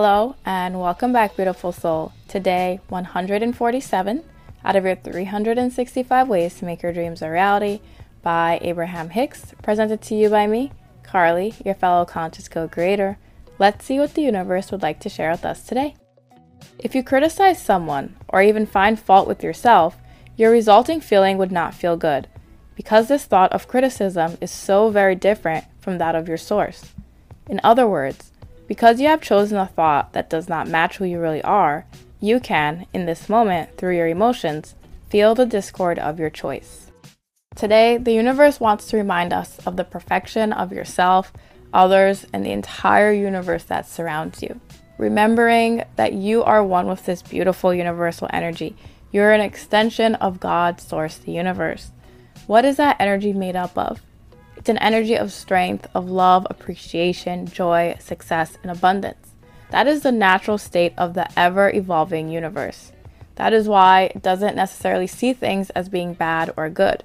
Hello, and welcome back, beautiful soul. Today, 147 out of your 365 ways to make your dreams a reality by Abraham Hicks, presented to you by me, Carly, your fellow conscious co creator. Let's see what the universe would like to share with us today. If you criticize someone or even find fault with yourself, your resulting feeling would not feel good, because this thought of criticism is so very different from that of your source. In other words, because you have chosen a thought that does not match who you really are, you can, in this moment, through your emotions, feel the discord of your choice. Today, the universe wants to remind us of the perfection of yourself, others, and the entire universe that surrounds you. Remembering that you are one with this beautiful universal energy. You're an extension of God's source, the universe. What is that energy made up of? It's an energy of strength, of love, appreciation, joy, success, and abundance. That is the natural state of the ever evolving universe. That is why it doesn't necessarily see things as being bad or good.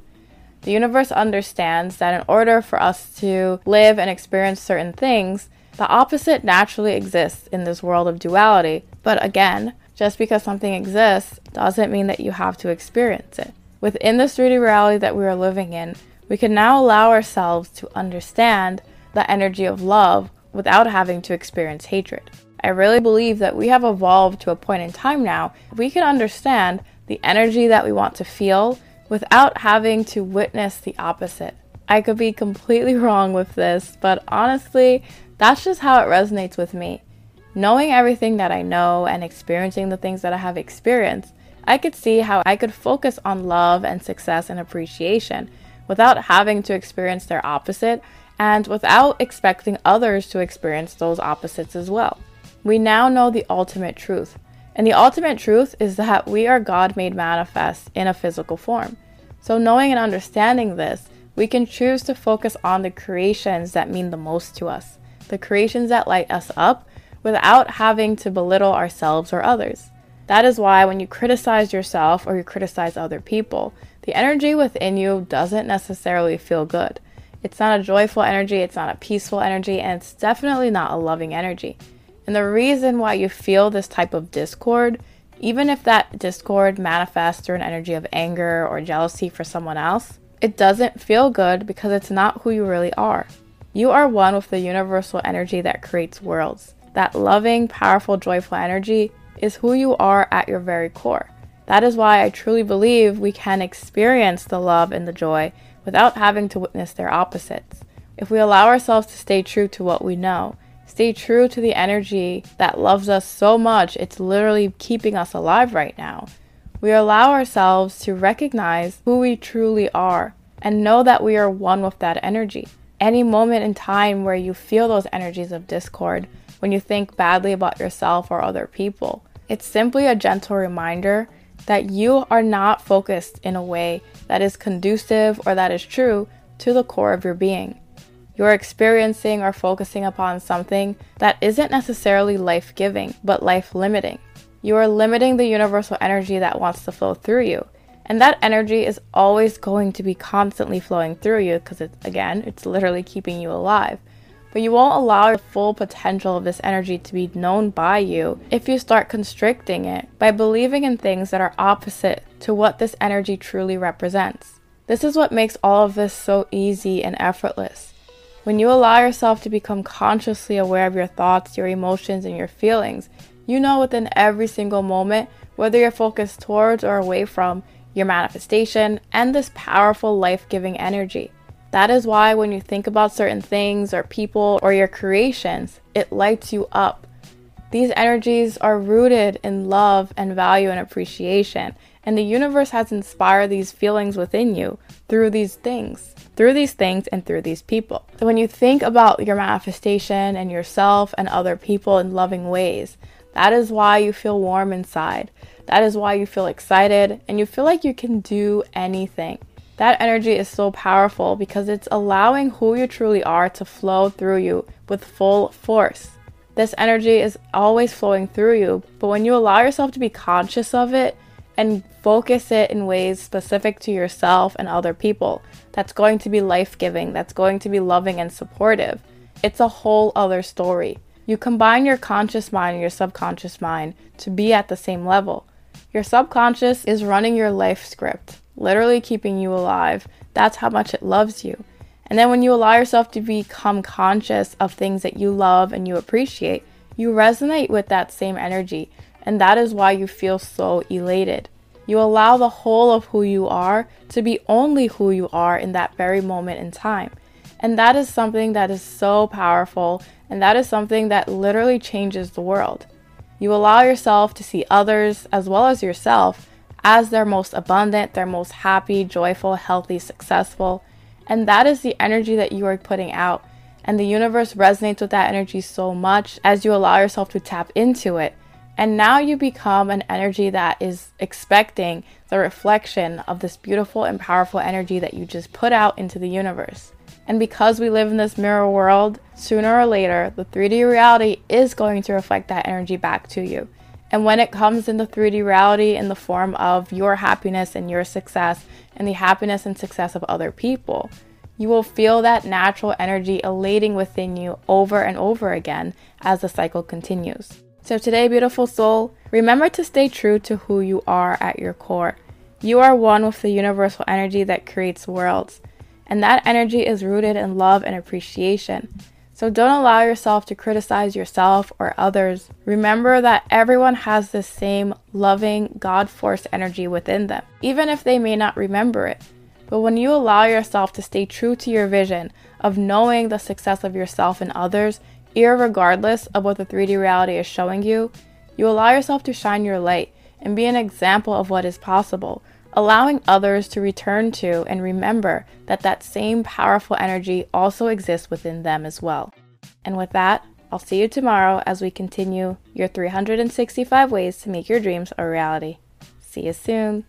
The universe understands that in order for us to live and experience certain things, the opposite naturally exists in this world of duality. But again, just because something exists doesn't mean that you have to experience it. Within this 3D reality that we are living in, we can now allow ourselves to understand the energy of love without having to experience hatred. I really believe that we have evolved to a point in time now we can understand the energy that we want to feel without having to witness the opposite. I could be completely wrong with this, but honestly, that's just how it resonates with me. Knowing everything that I know and experiencing the things that I have experienced, I could see how I could focus on love and success and appreciation without having to experience their opposite and without expecting others to experience those opposites as well. We now know the ultimate truth. And the ultimate truth is that we are God made manifest in a physical form. So, knowing and understanding this, we can choose to focus on the creations that mean the most to us, the creations that light us up without having to belittle ourselves or others. That is why when you criticize yourself or you criticize other people, the energy within you doesn't necessarily feel good. It's not a joyful energy, it's not a peaceful energy, and it's definitely not a loving energy. And the reason why you feel this type of discord, even if that discord manifests through an energy of anger or jealousy for someone else, it doesn't feel good because it's not who you really are. You are one with the universal energy that creates worlds. That loving, powerful, joyful energy is who you are at your very core. That is why I truly believe we can experience the love and the joy without having to witness their opposites. If we allow ourselves to stay true to what we know, stay true to the energy that loves us so much, it's literally keeping us alive right now. We allow ourselves to recognize who we truly are and know that we are one with that energy. Any moment in time where you feel those energies of discord, when you think badly about yourself or other people, it's simply a gentle reminder that you are not focused in a way that is conducive or that is true to the core of your being. You're experiencing or focusing upon something that isn't necessarily life giving, but life limiting. You are limiting the universal energy that wants to flow through you. And that energy is always going to be constantly flowing through you because, again, it's literally keeping you alive but you won't allow the full potential of this energy to be known by you if you start constricting it by believing in things that are opposite to what this energy truly represents. This is what makes all of this so easy and effortless. When you allow yourself to become consciously aware of your thoughts, your emotions, and your feelings, you know within every single moment whether you're focused towards or away from your manifestation and this powerful life giving energy. That is why when you think about certain things or people or your creations, it lights you up. These energies are rooted in love and value and appreciation, and the universe has inspired these feelings within you through these things, through these things, and through these people. So when you think about your manifestation and yourself and other people in loving ways, that is why you feel warm inside. That is why you feel excited and you feel like you can do anything. That energy is so powerful because it's allowing who you truly are to flow through you with full force. This energy is always flowing through you, but when you allow yourself to be conscious of it and focus it in ways specific to yourself and other people, that's going to be life giving, that's going to be loving and supportive. It's a whole other story. You combine your conscious mind and your subconscious mind to be at the same level. Your subconscious is running your life script, literally keeping you alive. That's how much it loves you. And then when you allow yourself to become conscious of things that you love and you appreciate, you resonate with that same energy. And that is why you feel so elated. You allow the whole of who you are to be only who you are in that very moment in time. And that is something that is so powerful, and that is something that literally changes the world. You allow yourself to see others as well as yourself as their most abundant, their most happy, joyful, healthy, successful. And that is the energy that you are putting out. And the universe resonates with that energy so much as you allow yourself to tap into it. And now you become an energy that is expecting the reflection of this beautiful and powerful energy that you just put out into the universe. And because we live in this mirror world, sooner or later, the 3D reality is going to reflect that energy back to you. And when it comes into 3D reality in the form of your happiness and your success and the happiness and success of other people, you will feel that natural energy elating within you over and over again as the cycle continues. So, today, beautiful soul, remember to stay true to who you are at your core. You are one with the universal energy that creates worlds, and that energy is rooted in love and appreciation. So, don't allow yourself to criticize yourself or others. Remember that everyone has the same loving, God force energy within them, even if they may not remember it. But when you allow yourself to stay true to your vision of knowing the success of yourself and others, Irregardless of what the 3D reality is showing you, you allow yourself to shine your light and be an example of what is possible, allowing others to return to and remember that that same powerful energy also exists within them as well. And with that, I'll see you tomorrow as we continue your 365 ways to make your dreams a reality. See you soon.